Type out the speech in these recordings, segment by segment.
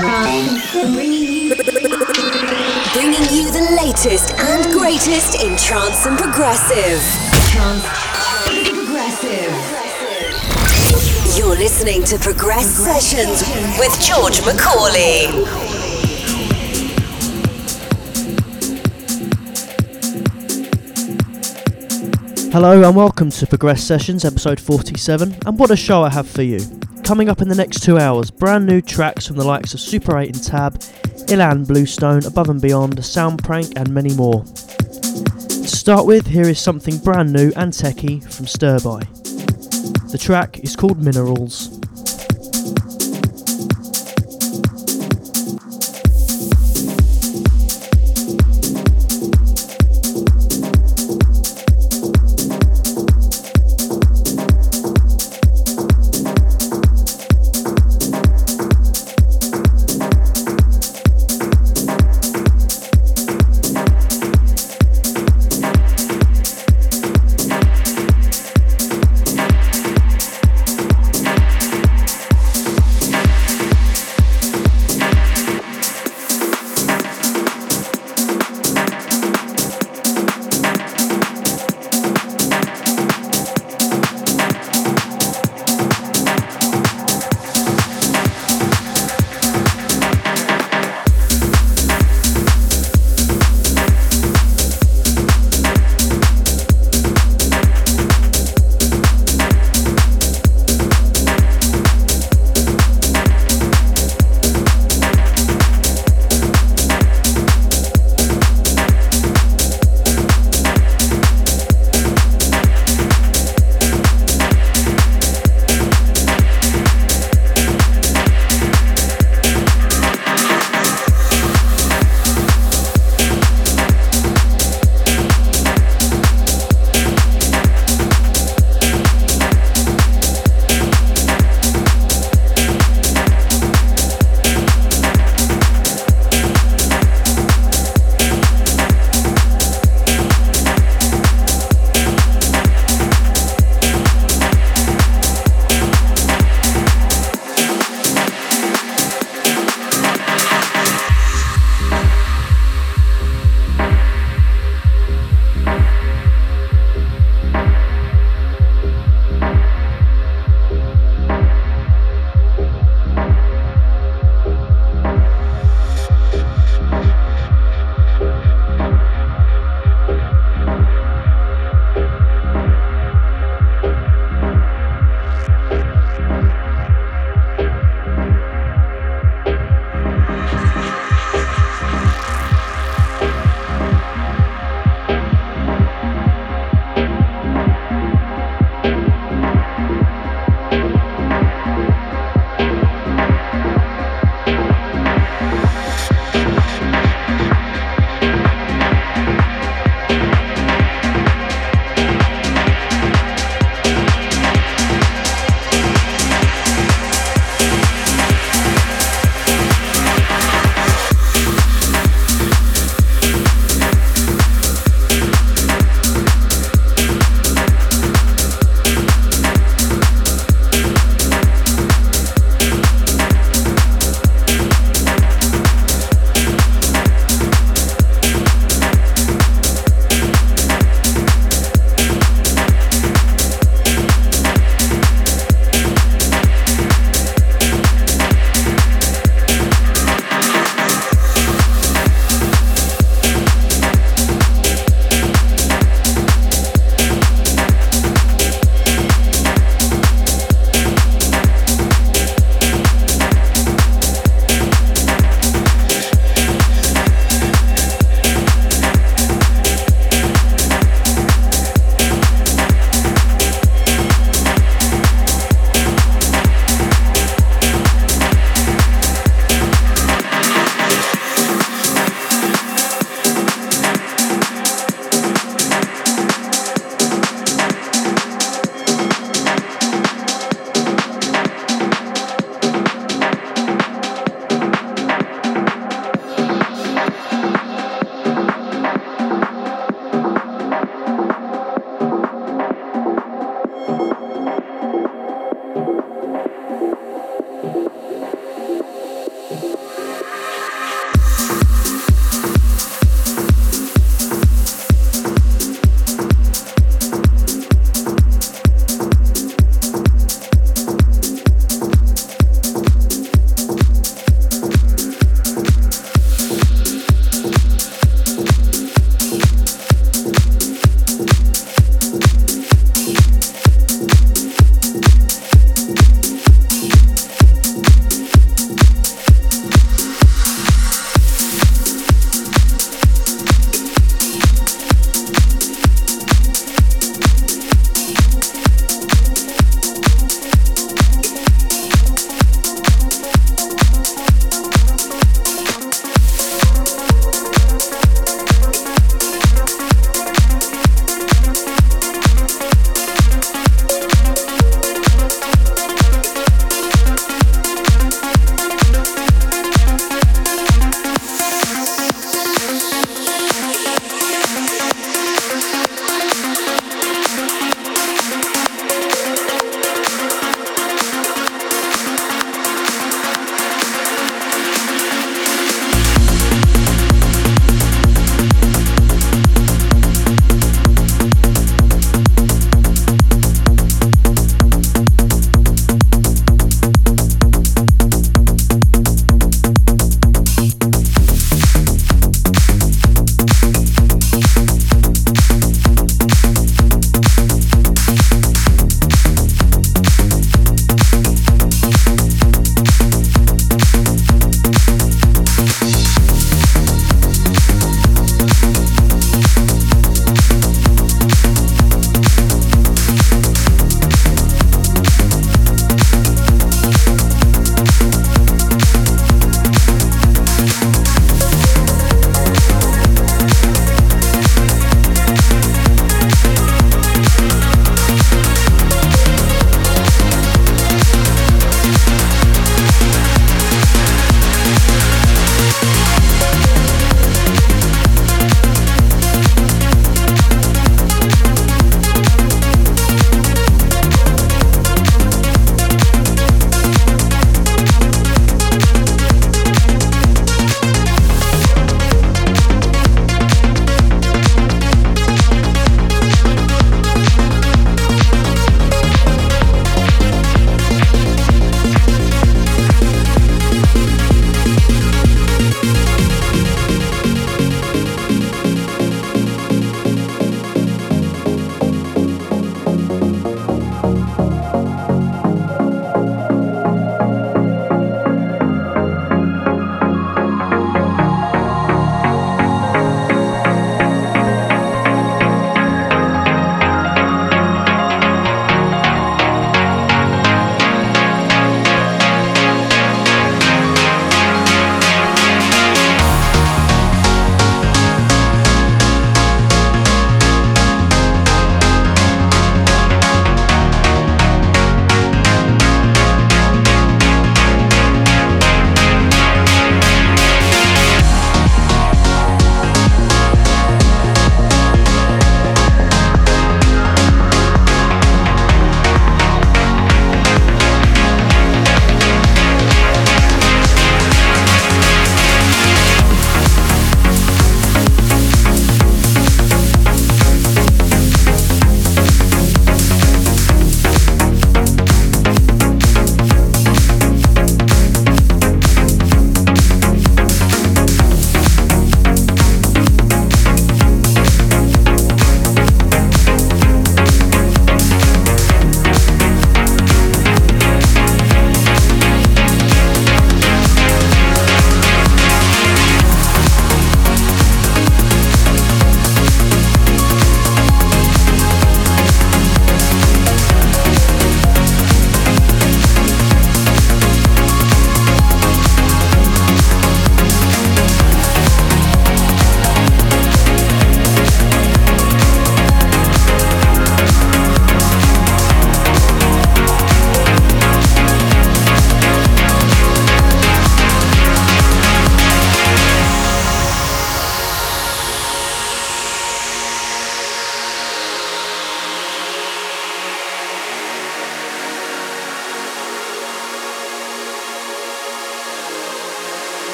Bringing you the latest and greatest in trance and progressive. Trance progressive. You're listening to Progress Sessions with George Macaulay. Hello and welcome to Progress Sessions episode 47 and what a show I have for you. Coming up in the next two hours, brand new tracks from the likes of Super 8 and Tab, Ilan Bluestone, Above and Beyond, Soundprank and many more. To start with, here is something brand new and techie from Stirby. The track is called Minerals.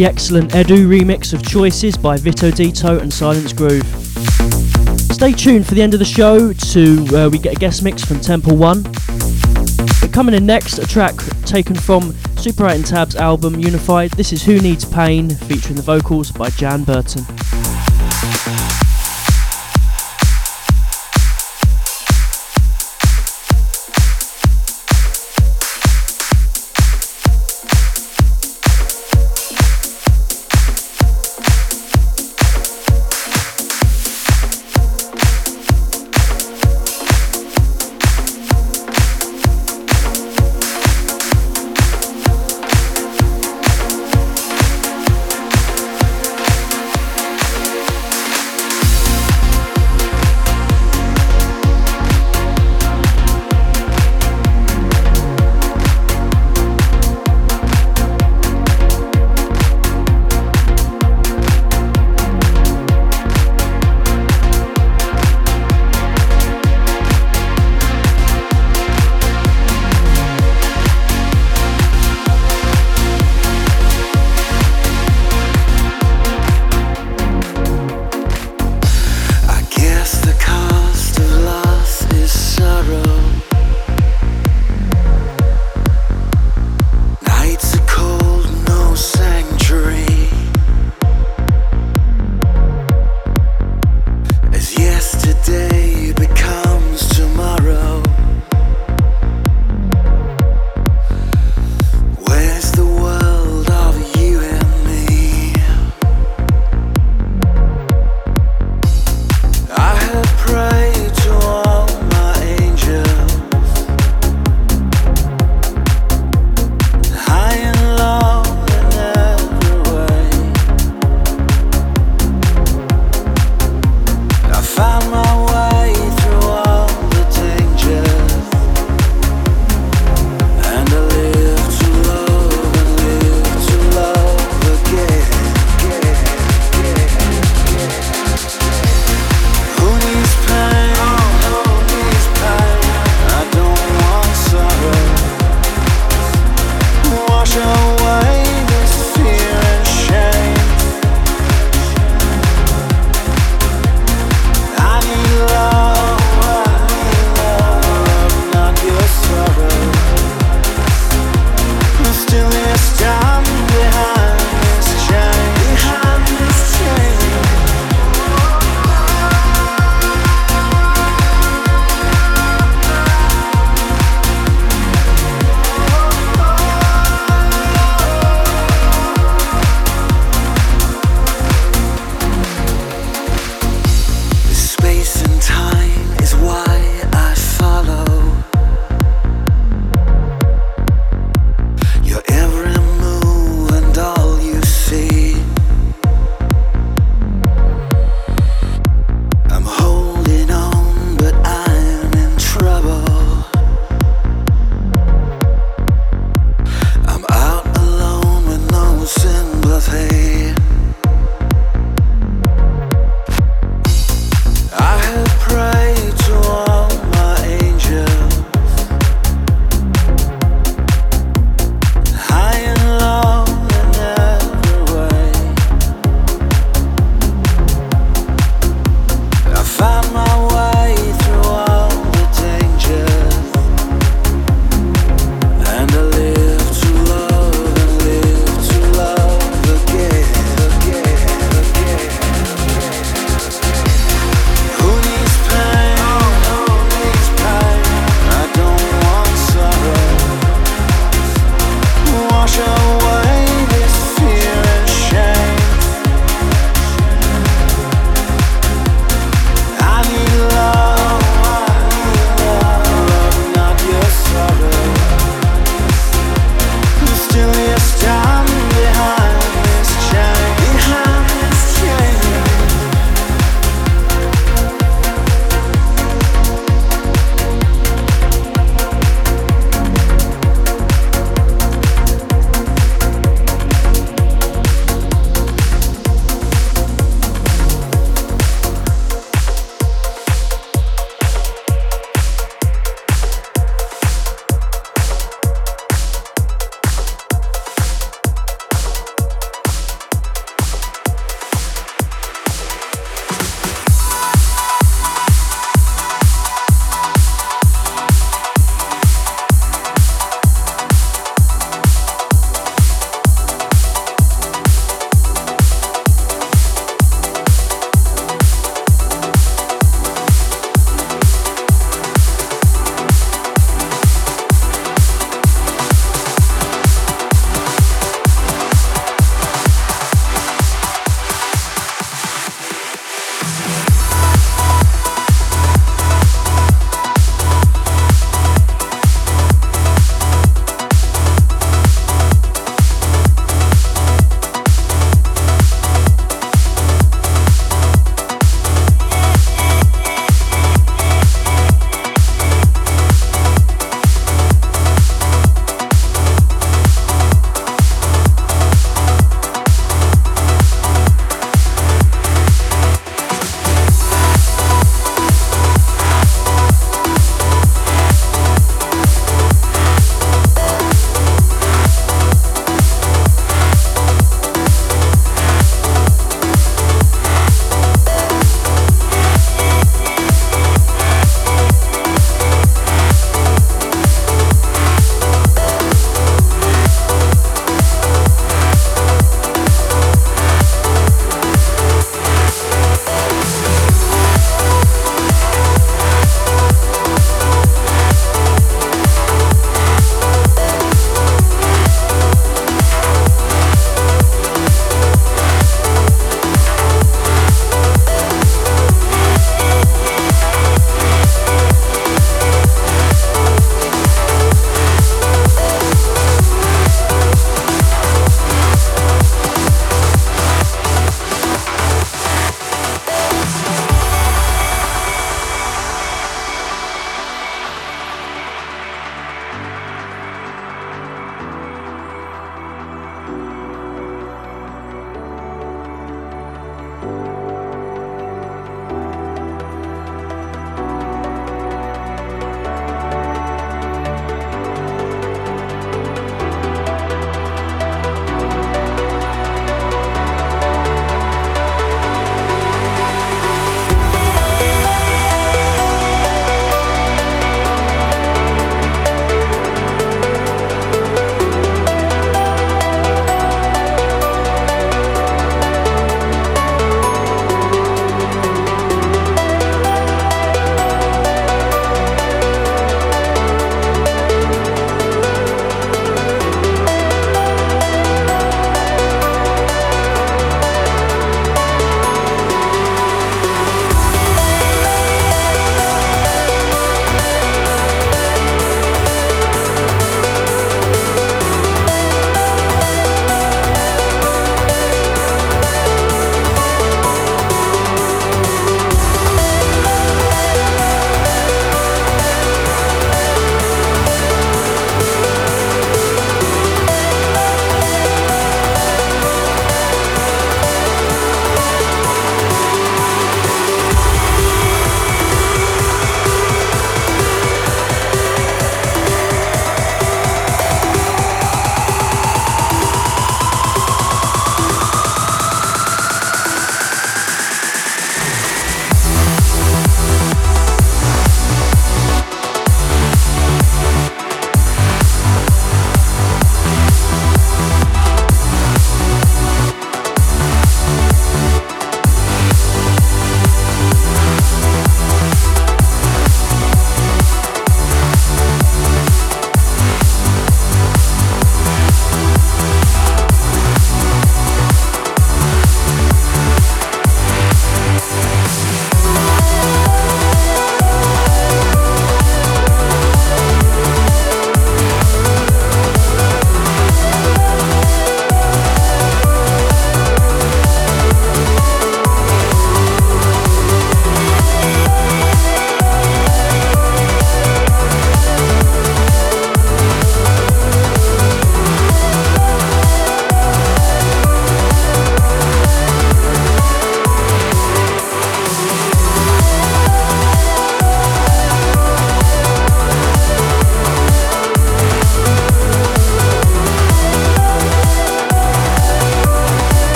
The excellent Edu remix of Choices by Vito Dito and Silence Groove. Stay tuned for the end of the show to uh, we get a guest mix from Temple One. But coming in next, a track taken from Super 8 and Tab's album Unified. This is Who Needs Pain, featuring the vocals by Jan Burton.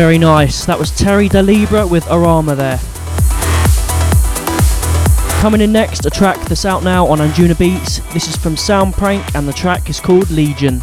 Very nice. That was Terry Da Libra with Arama there. Coming in next, a track that's out now on Anjunabeats. This is from Soundprank and the track is called Legion.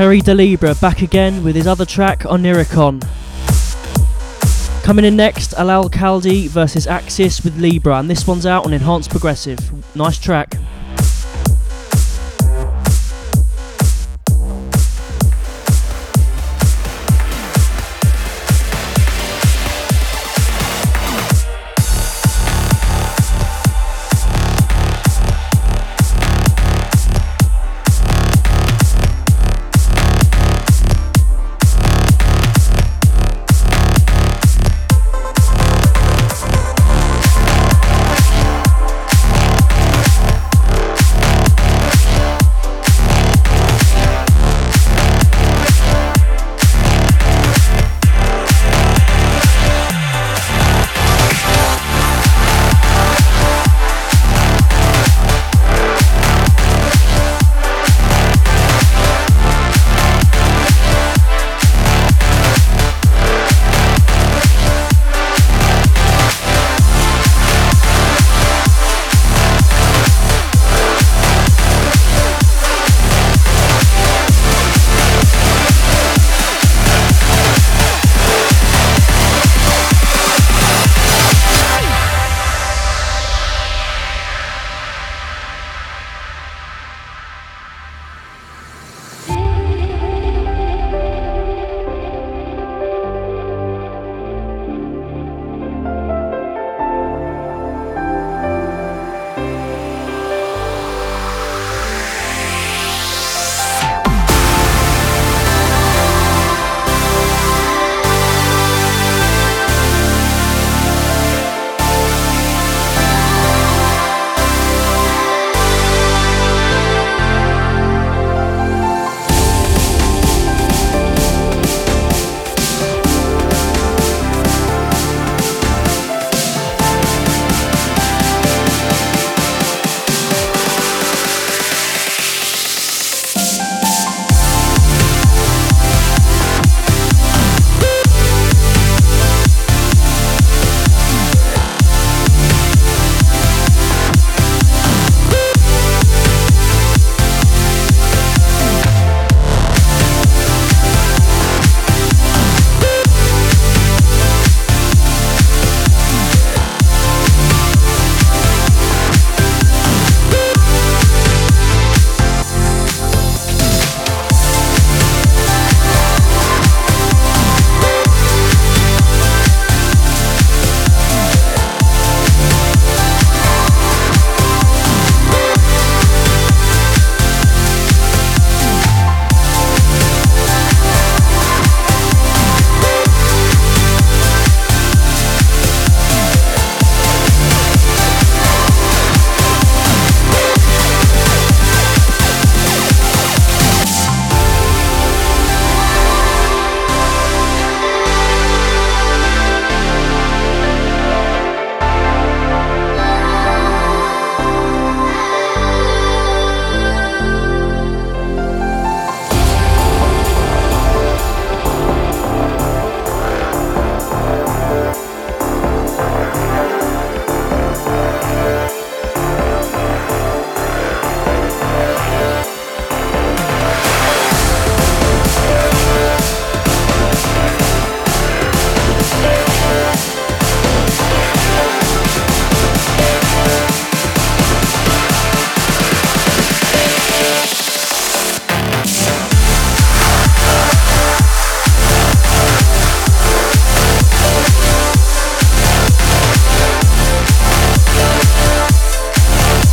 Terry Da Libra back again with his other track Oniricon. Coming in next, Alal Kaldi versus Axis with Libra, and this one's out on Enhanced Progressive. Nice track.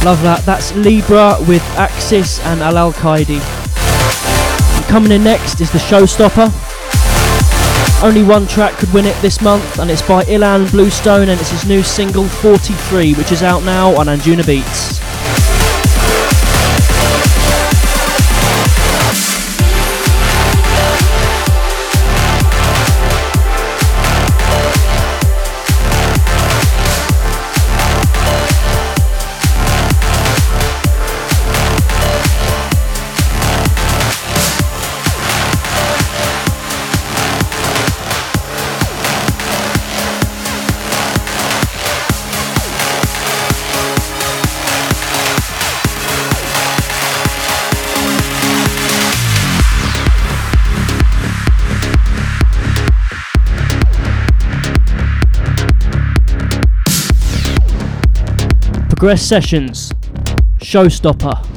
Love that. That's Libra with Axis and Al Al Qaidi. Coming in next is the Showstopper. Only one track could win it this month, and it's by Ilan Bluestone, and it's his new single 43, which is out now on Anjunabeats. Progress Sessions, Showstopper.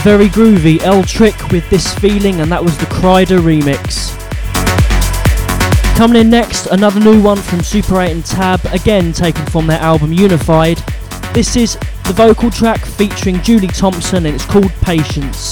Very groovy L Trick with this feeling, and that was the Kryder remix. Coming in next, another new one from Super 8 and Tab, again taken from their album Unified. This is the vocal track featuring Julie Thompson, and it's called Patience.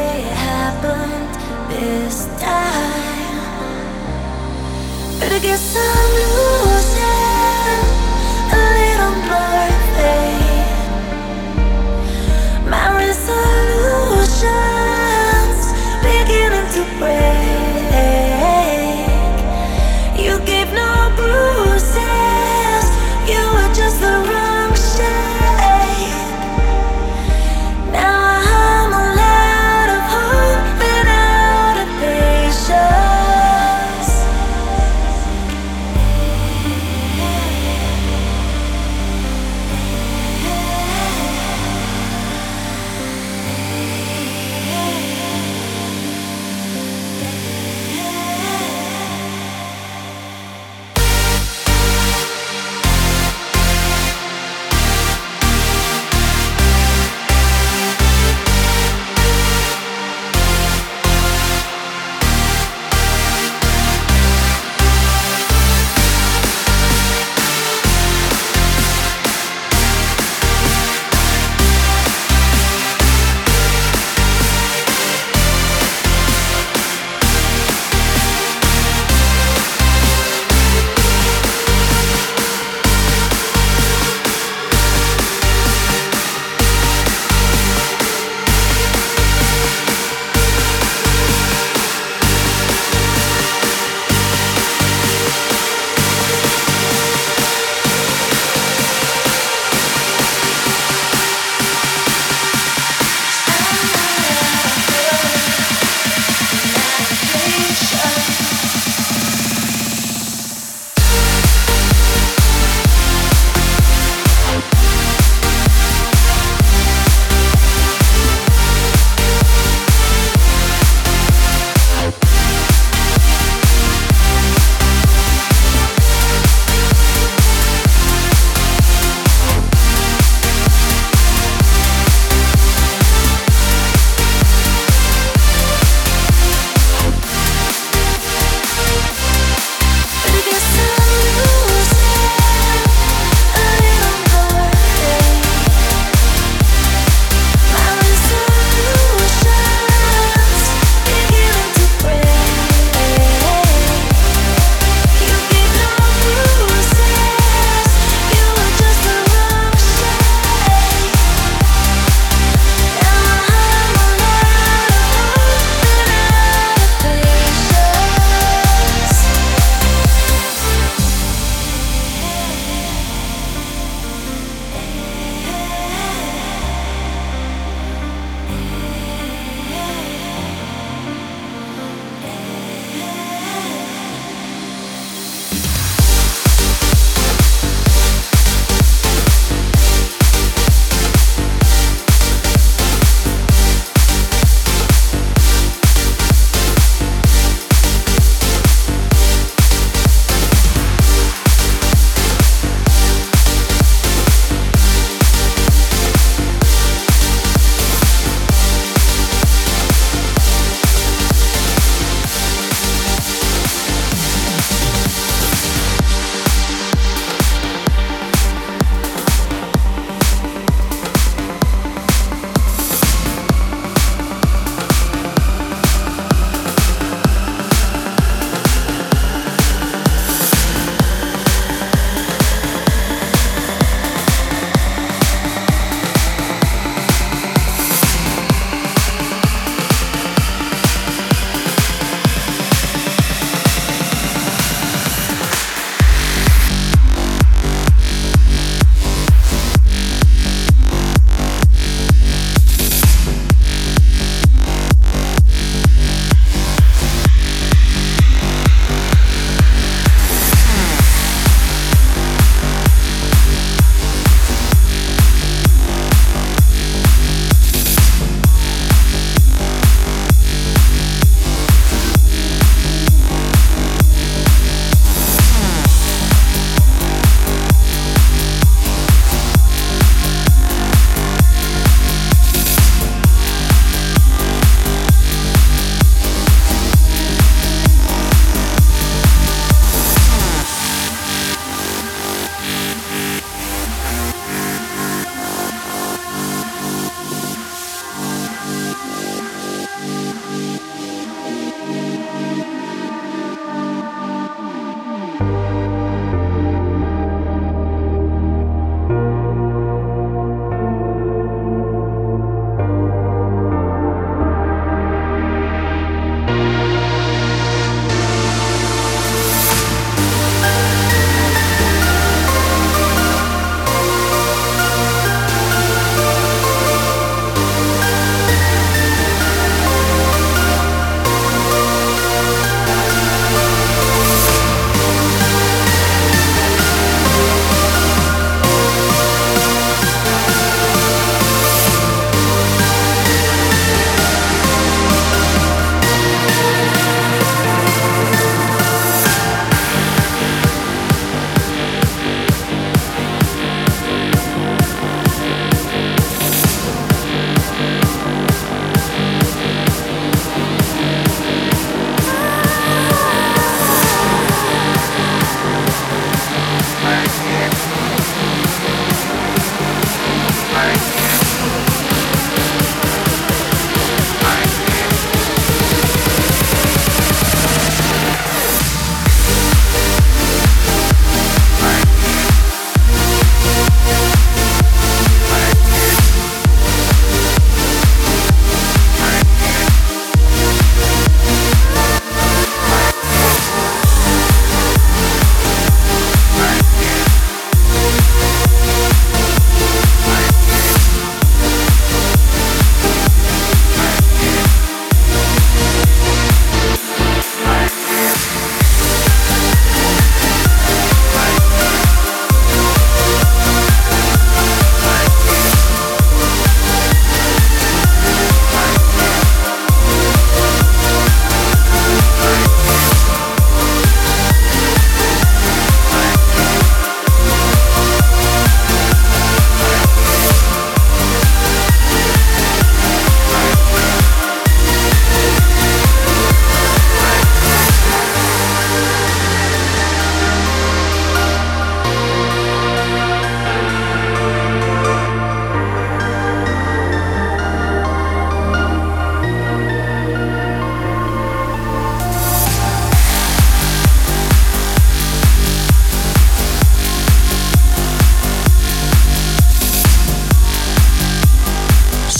it happened this time. But I guess I'm losing.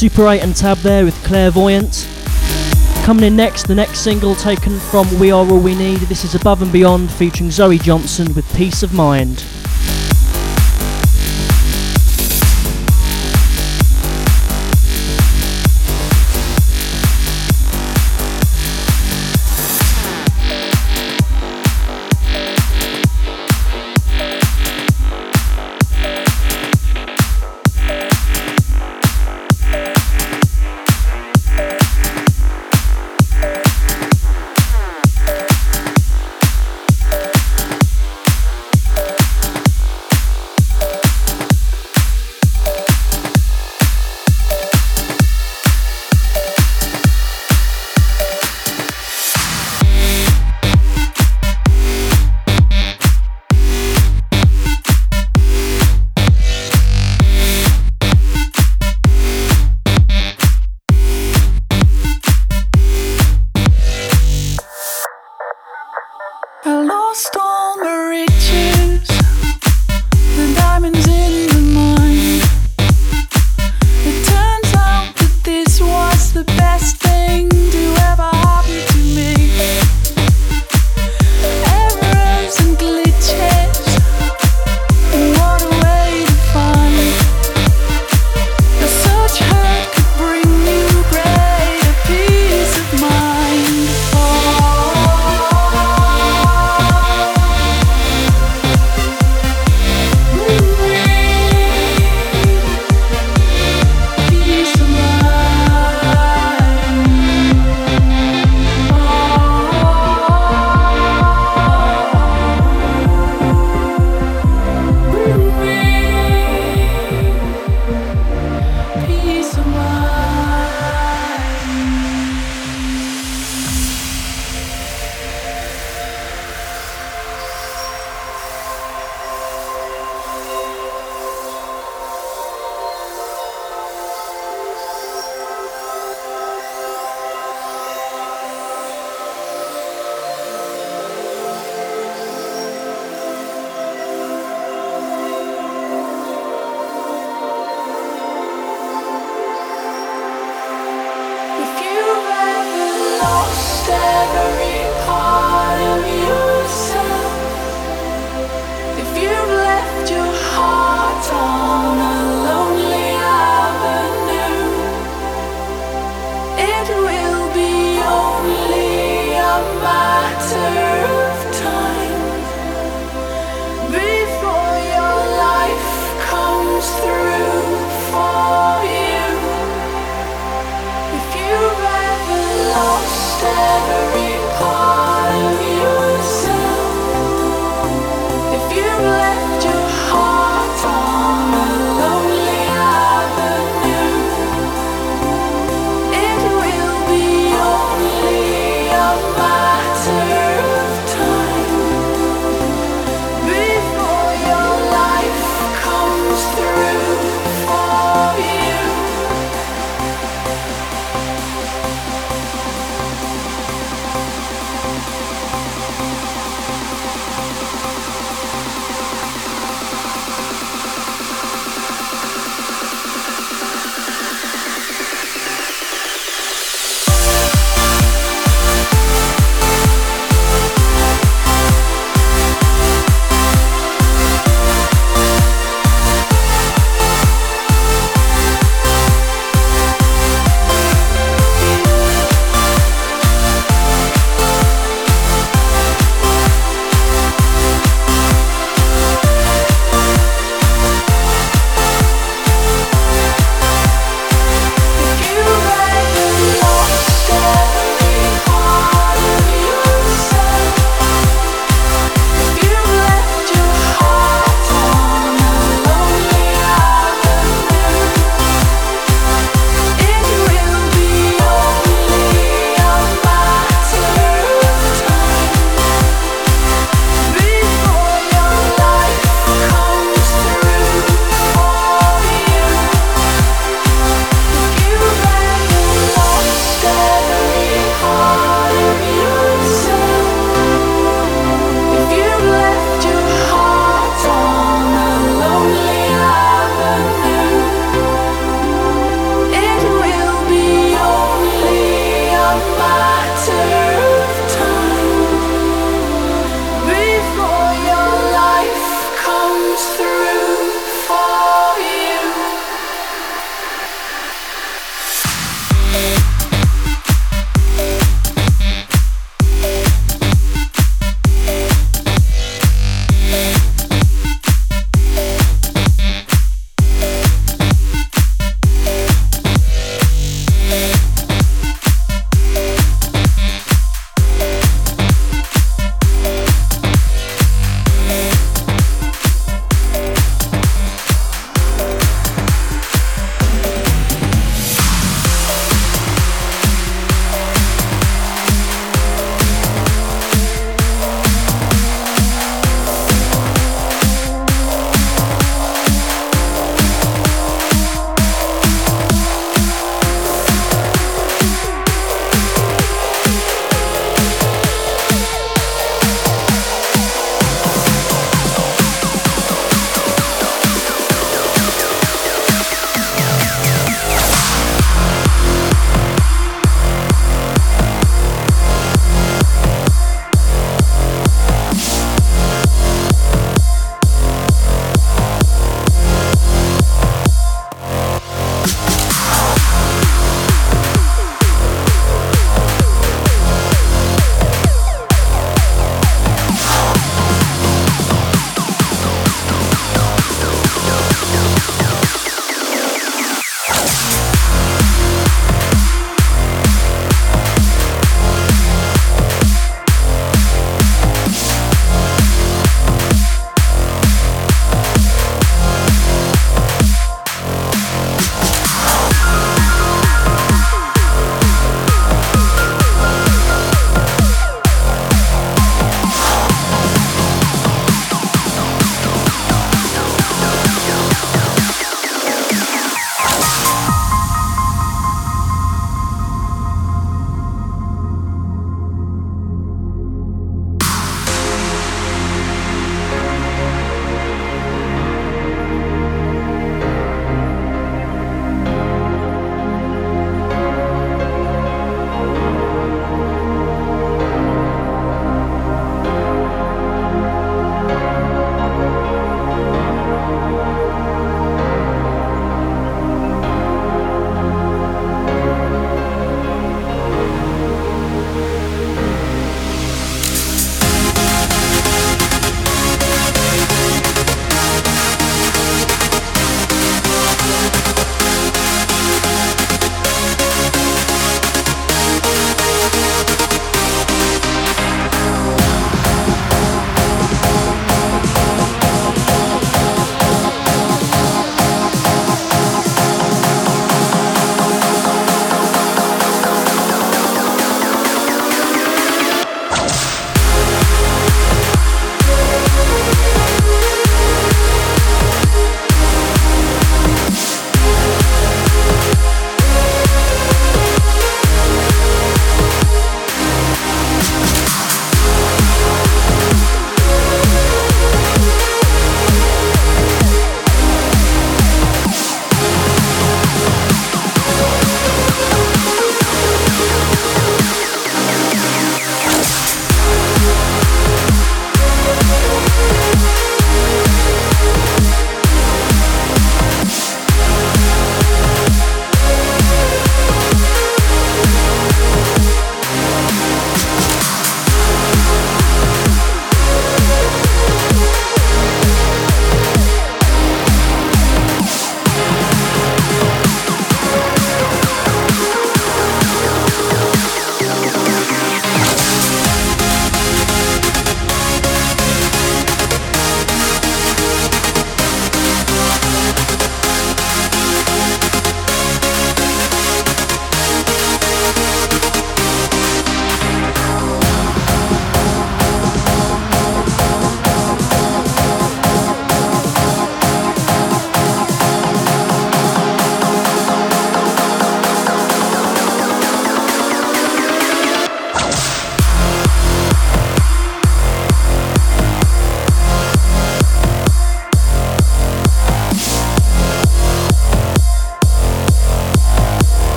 Super 8 and Tab there with Clairvoyant. Coming in next, the next single taken from We Are All We Need. This is Above and Beyond featuring Zoe Johnston with Peace of Mind.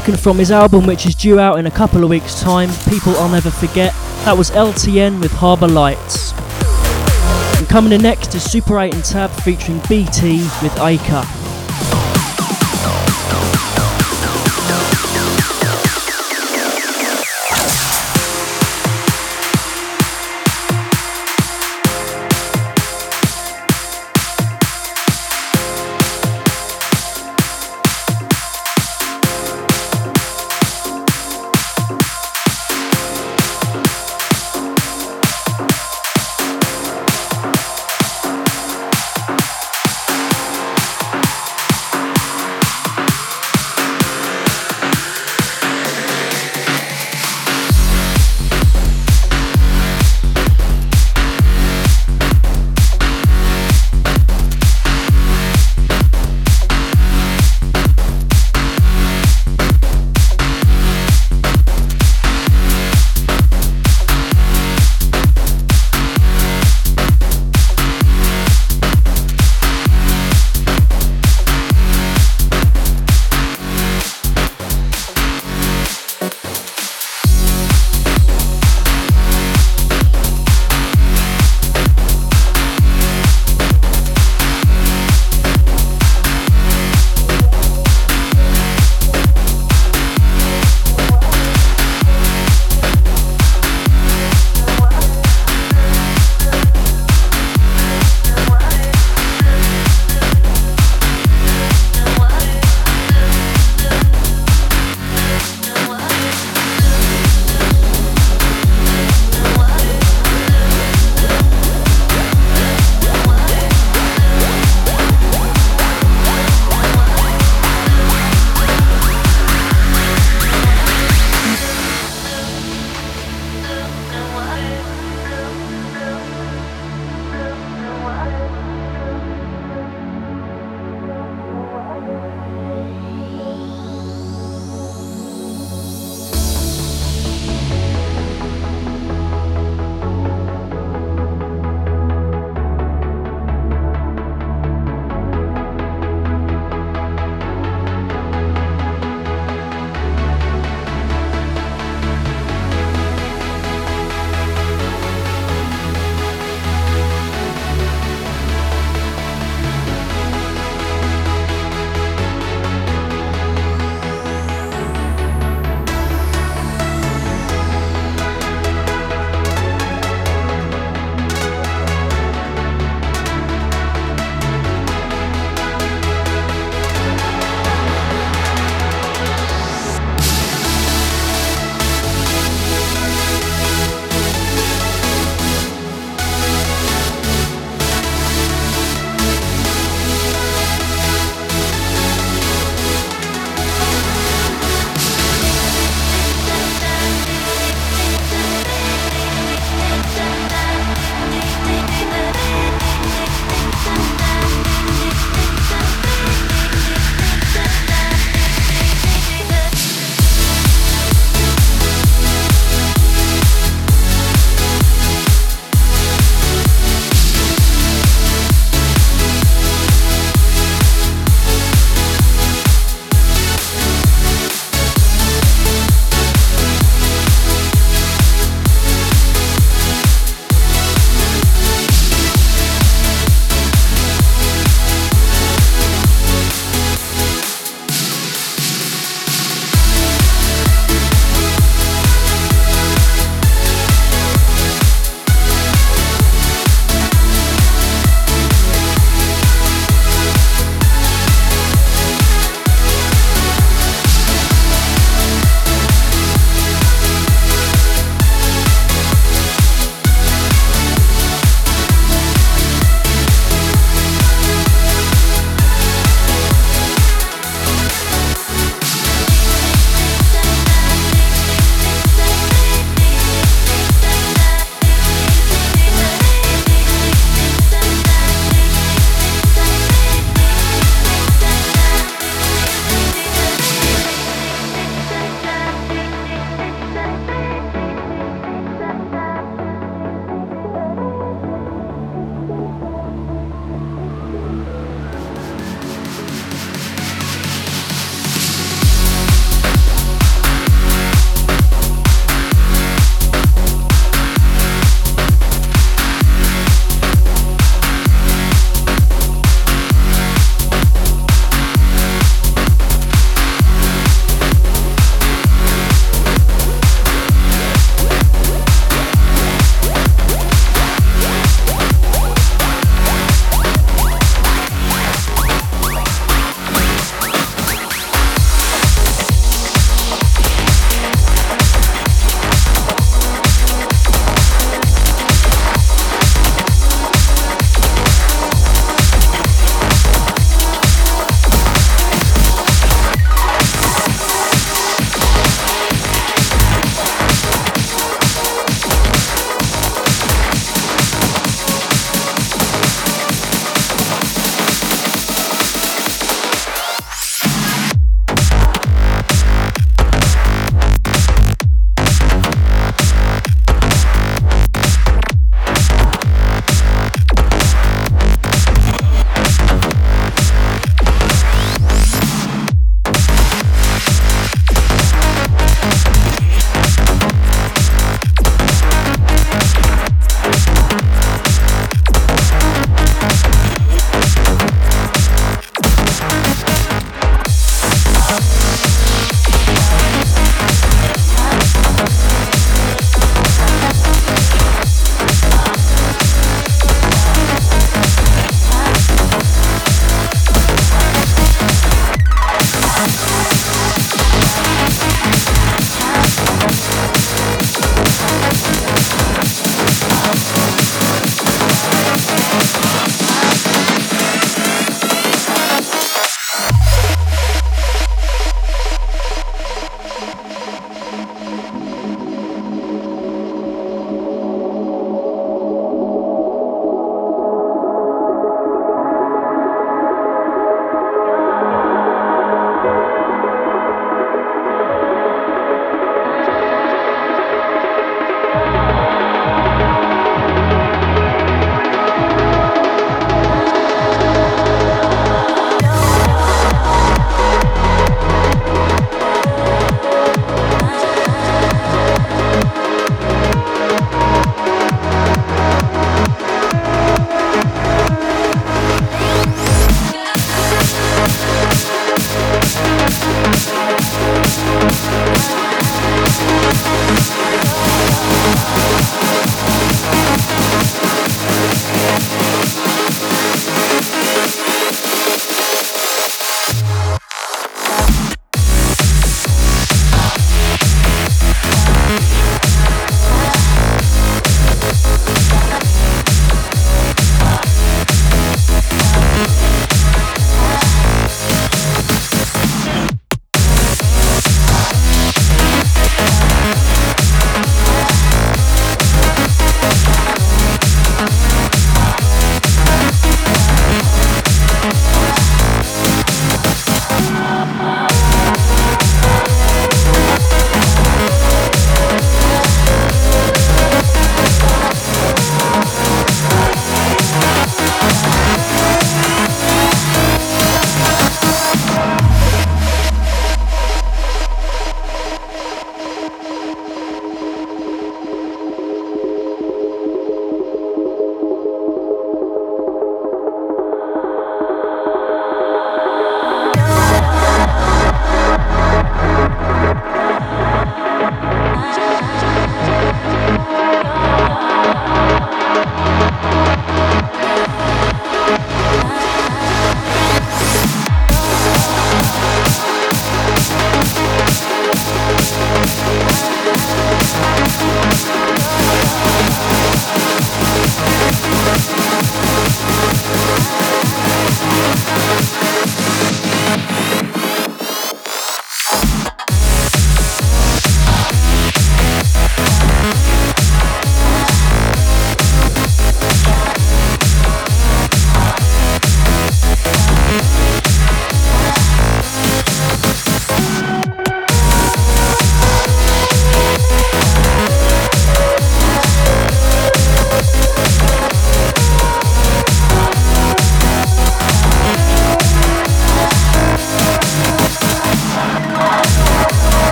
Taken from his album, which is due out in a couple of weeks' time. People I'll Never Forget. That was LTN with Harbour Lights. And coming in next is Super 8 and Tab featuring BT with Acre.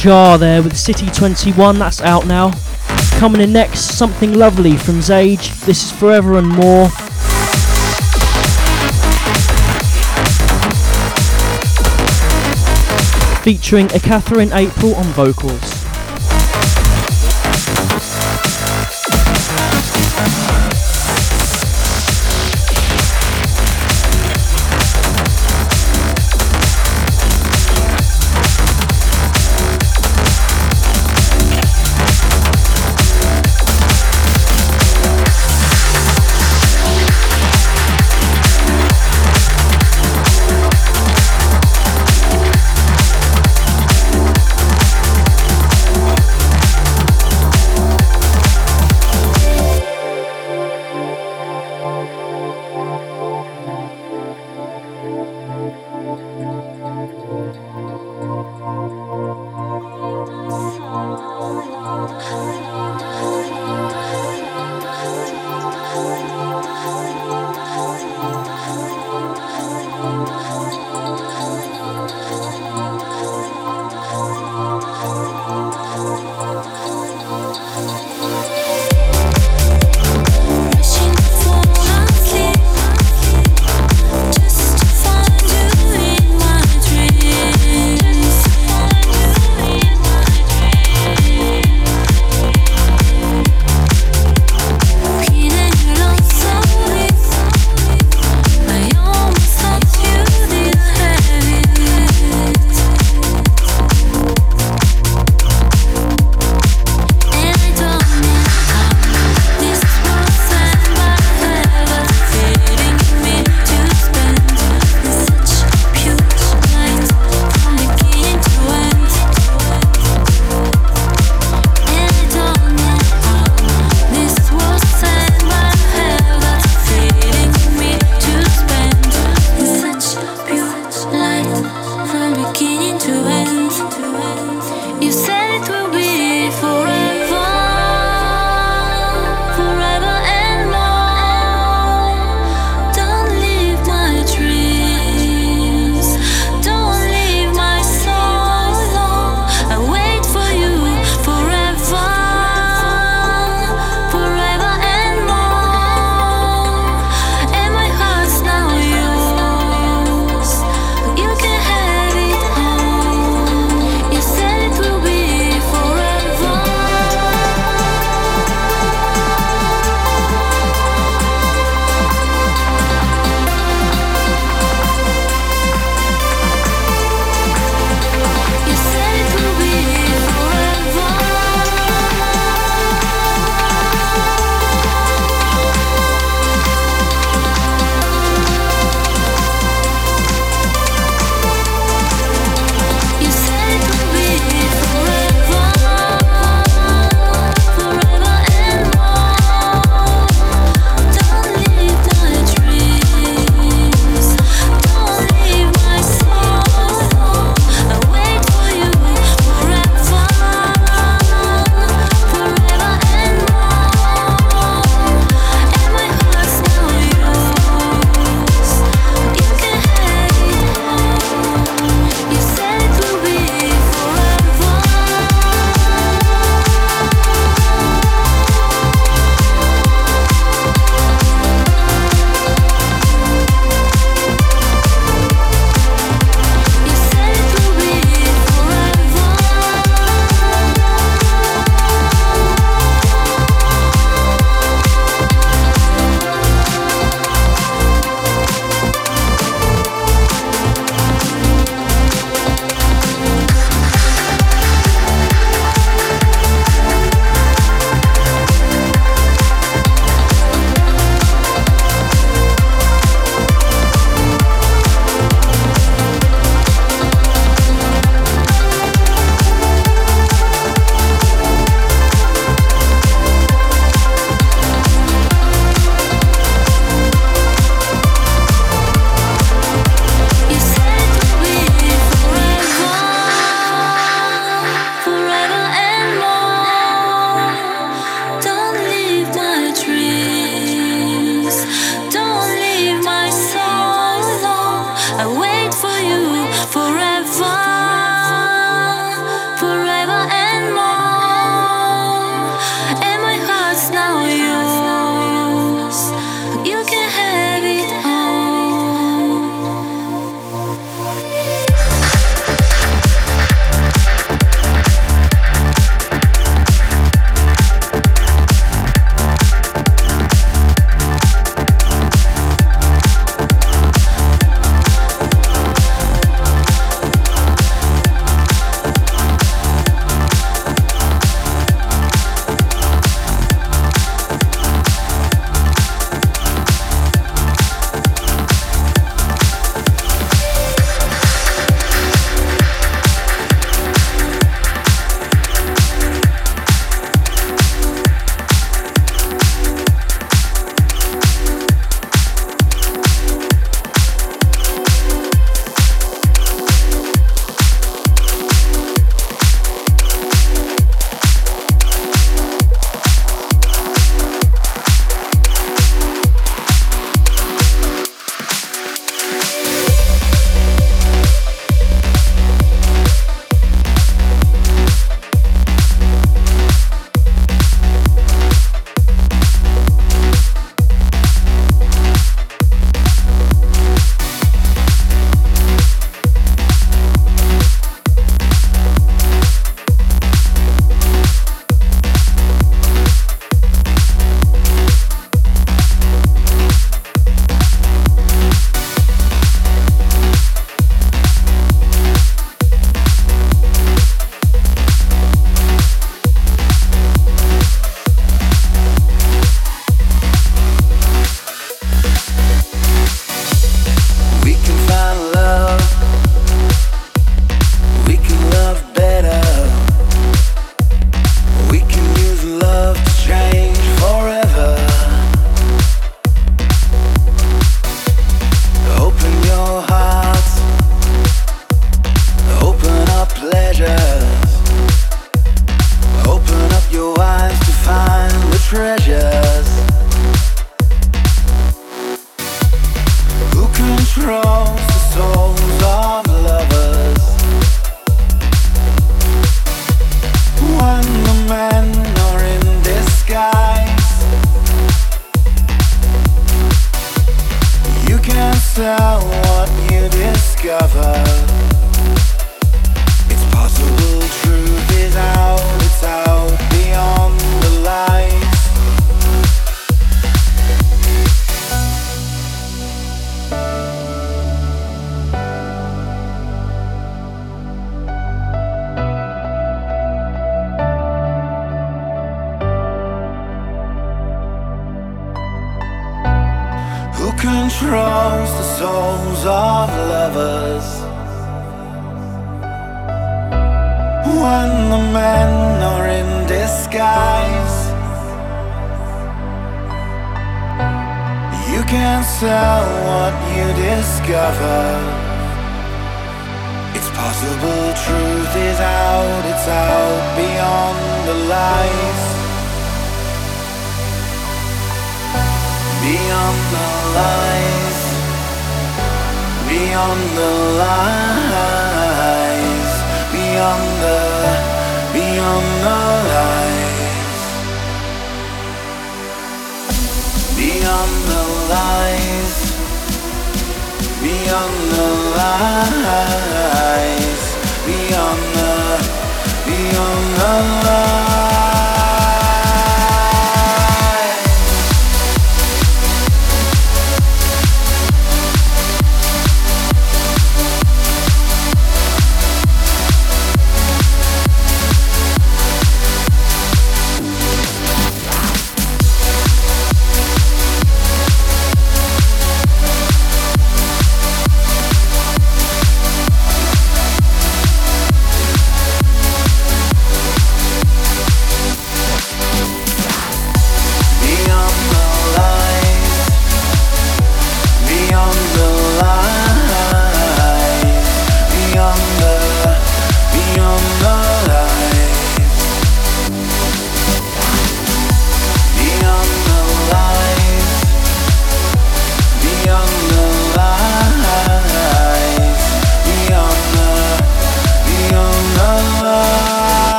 Shah there with City 21, that's out now. Coming in next, something lovely from Zage. This is Forever and More. Featuring a Catherine April on vocals.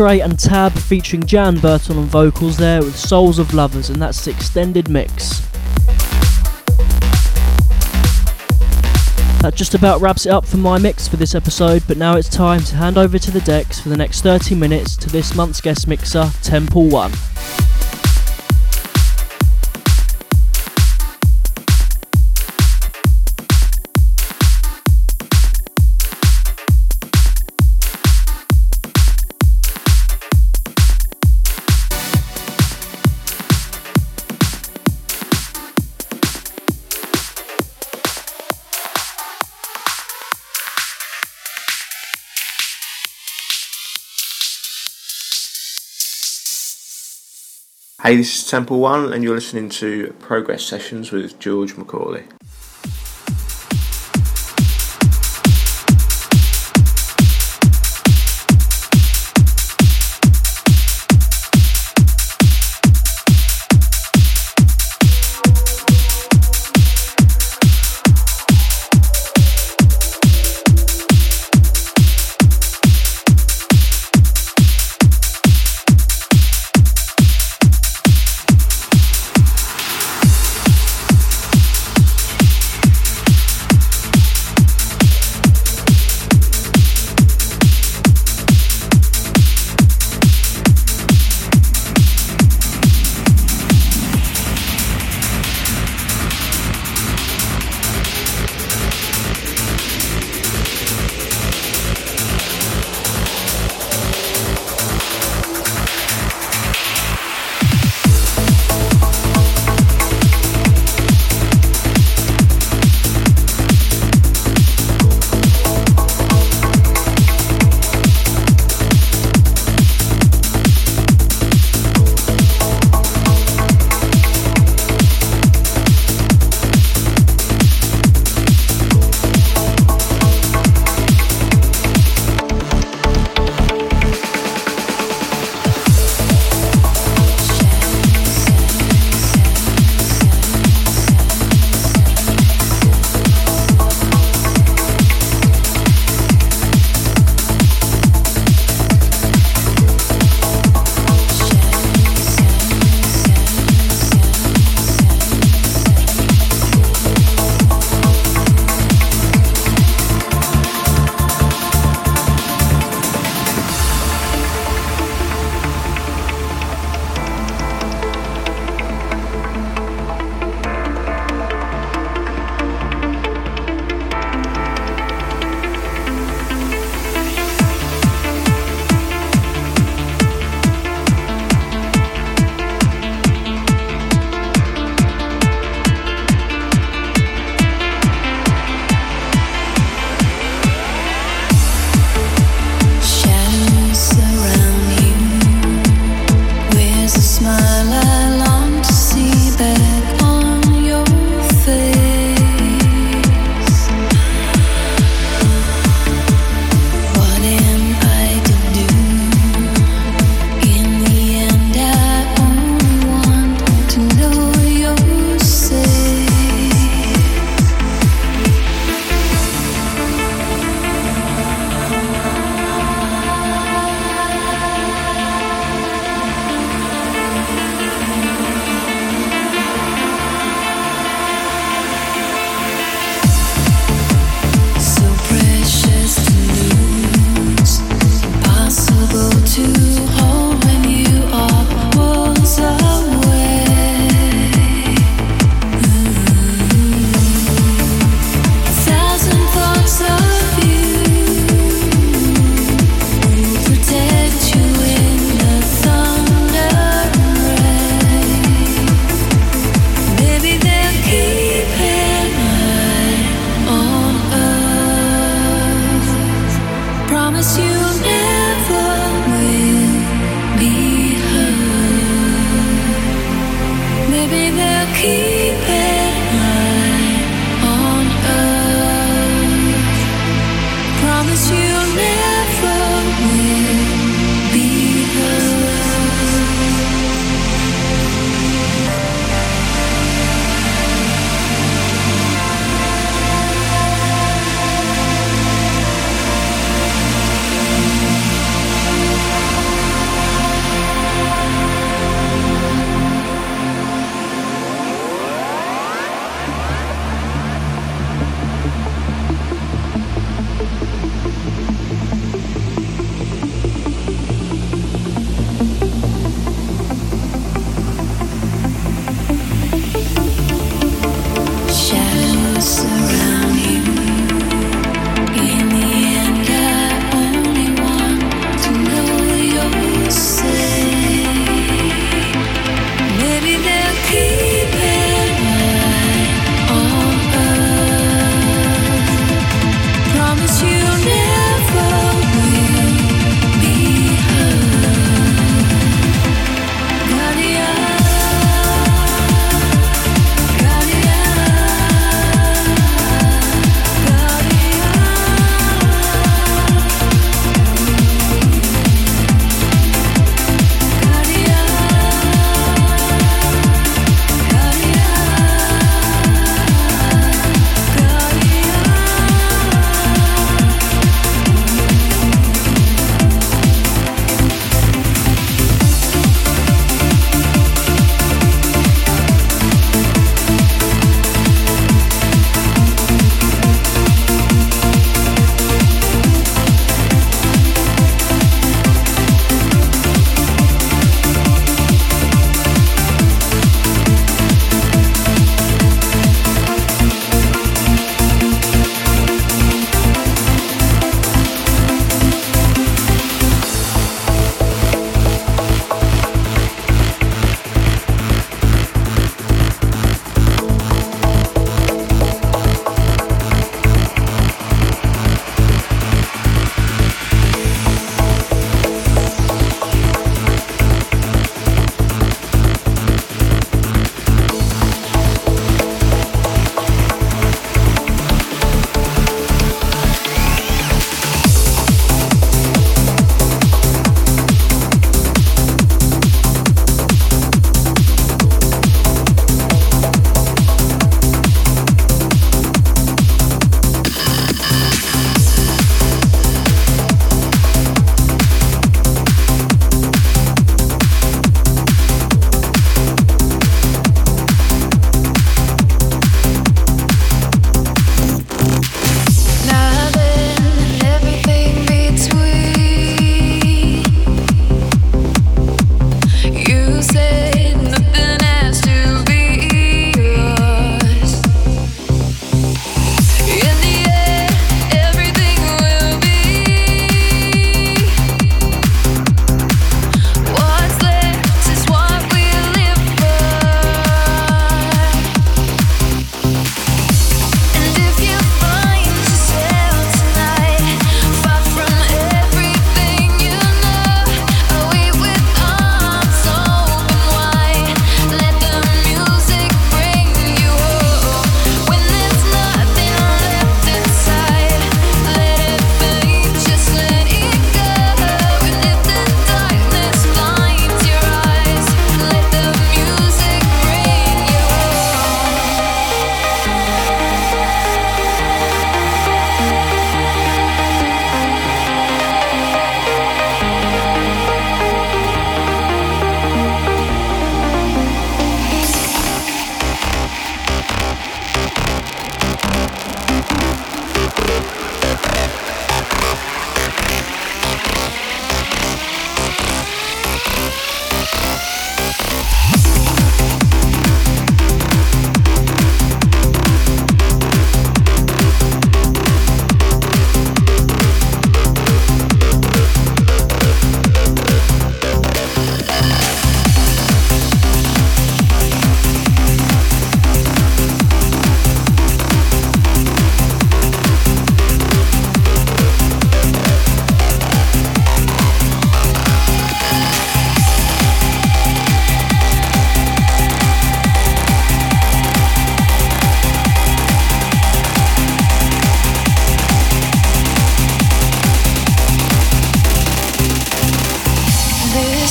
Super 8 and Tab featuring Jan Burton on vocals there with Souls of Lovers, and that's the extended mix. That just about wraps it up for my mix for this episode, but now it's time to hand over to the decks for the next 30 minutes to this month's guest mixer, Temple One. Hey, this is Temple One, and you're listening to Progress Sessions with George Macaulay.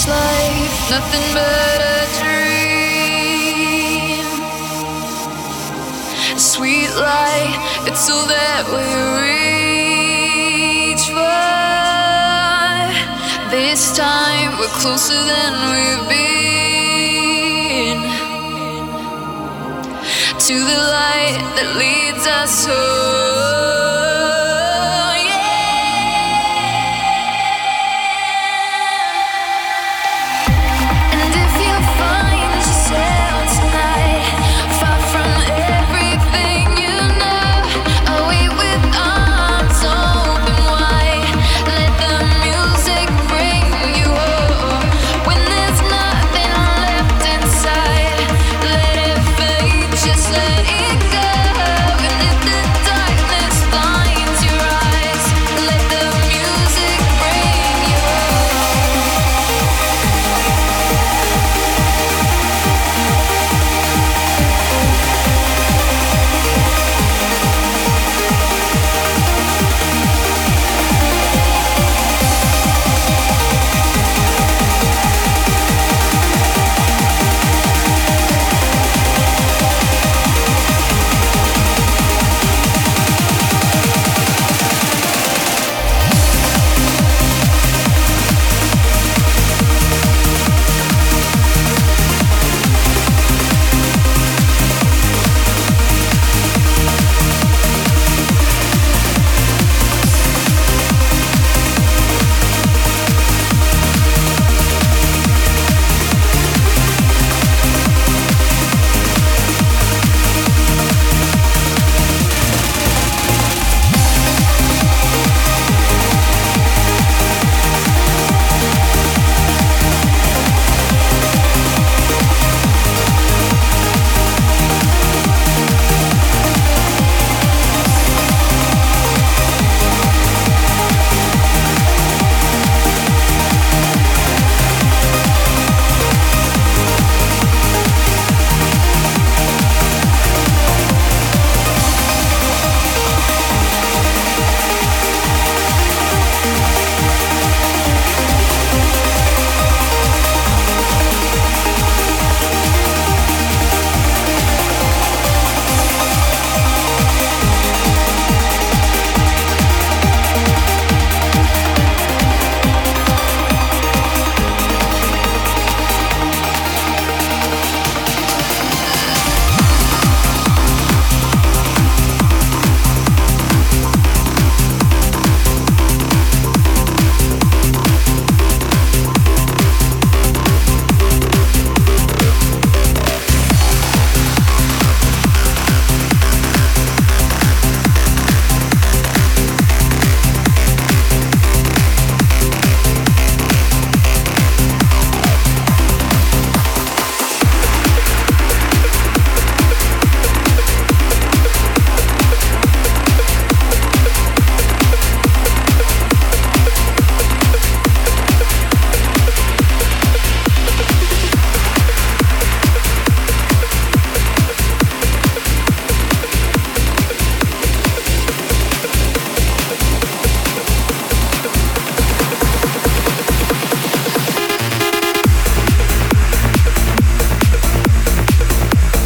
Nothing but a dream. Sweet light, it's all that we reach for. This time we're closer than we've been to the light that leads us home.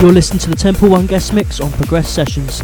You're listening to the Temple One guest mix on Progress Sessions.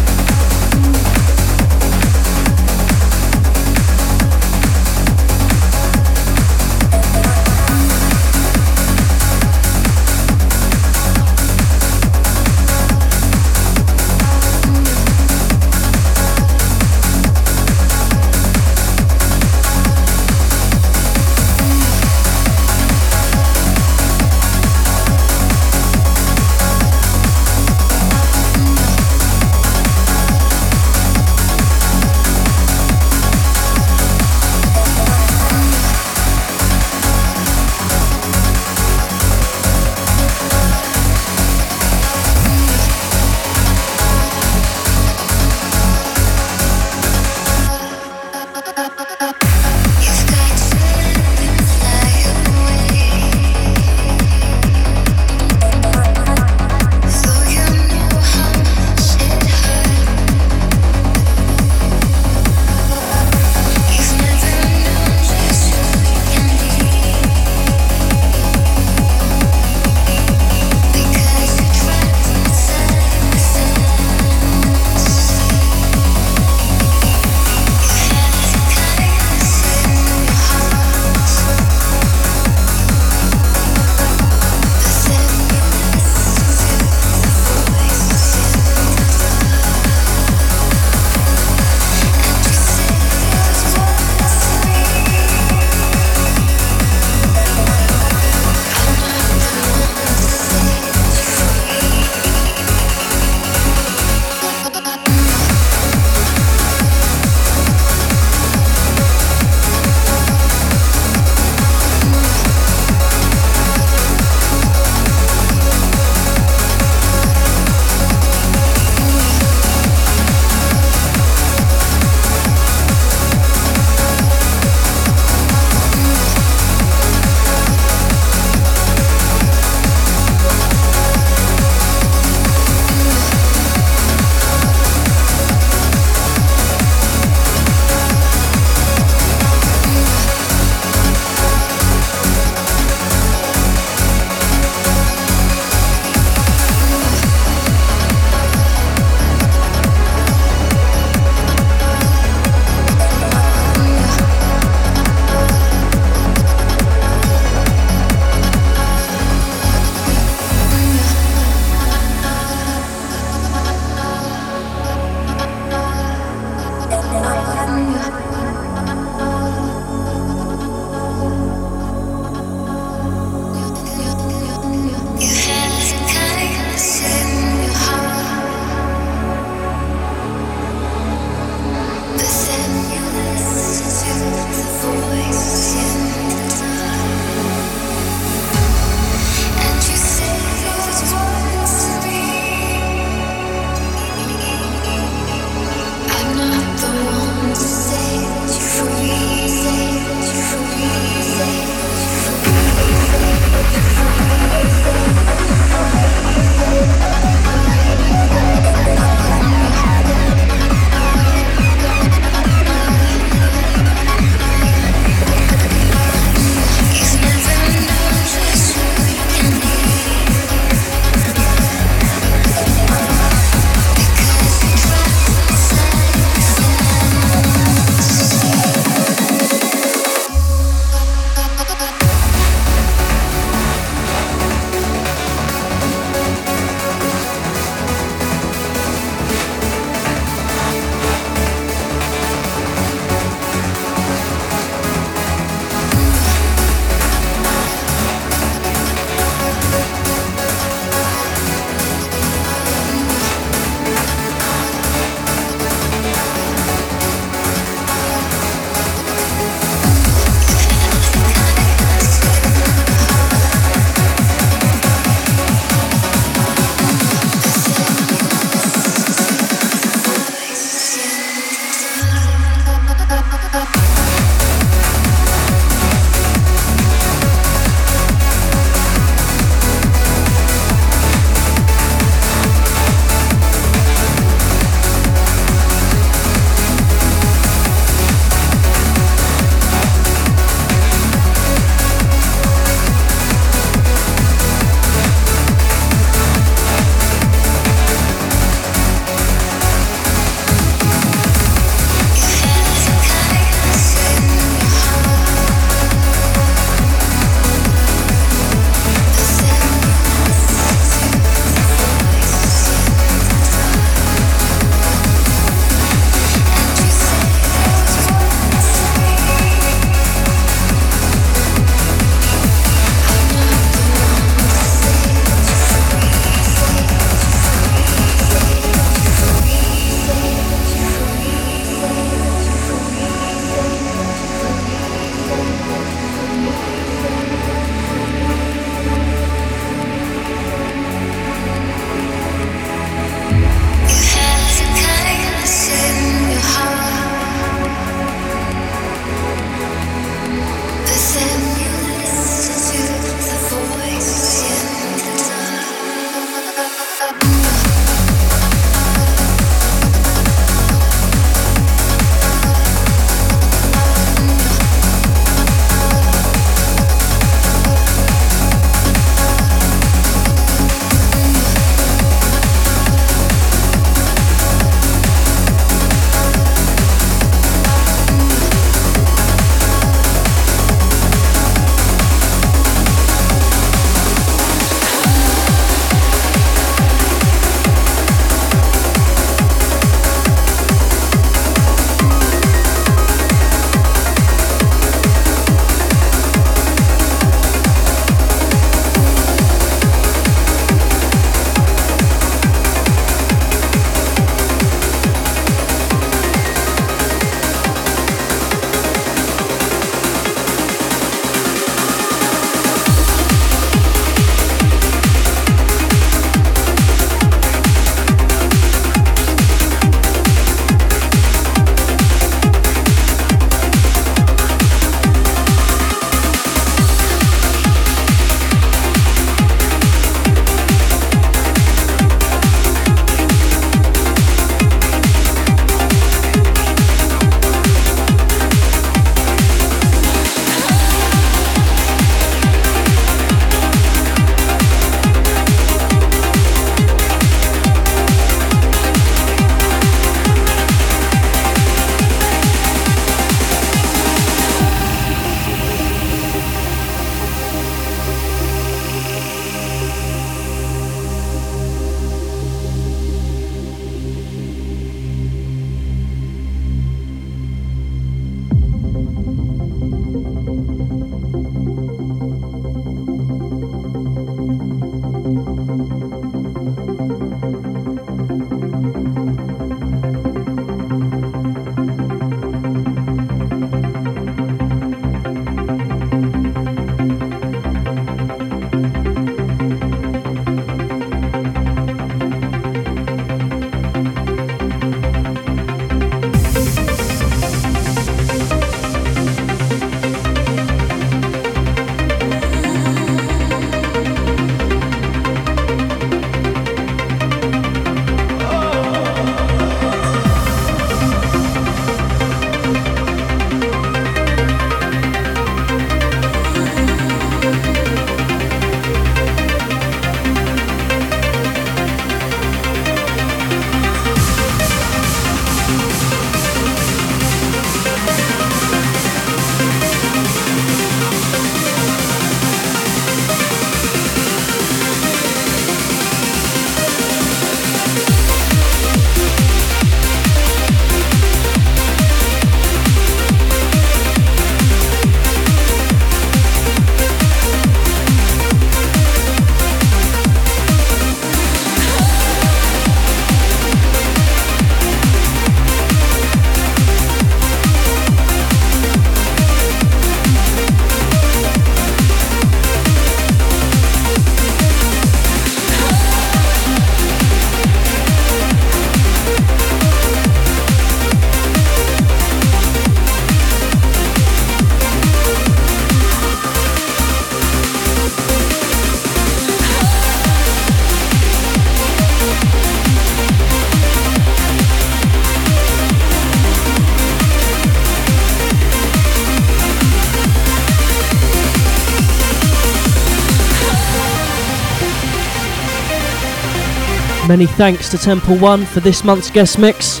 Many thanks to Temple One for this month's guest mix.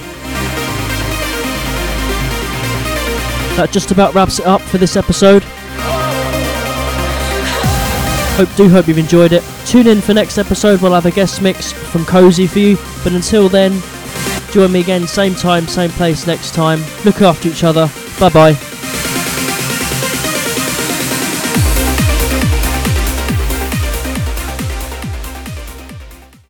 That just about wraps it up for this episode. Hope do hope you've enjoyed it. Tune in for next episode. We'll have a guest mix from Cozy for you. But until then, join me again, same time, same place next time. Look after each other. Bye bye.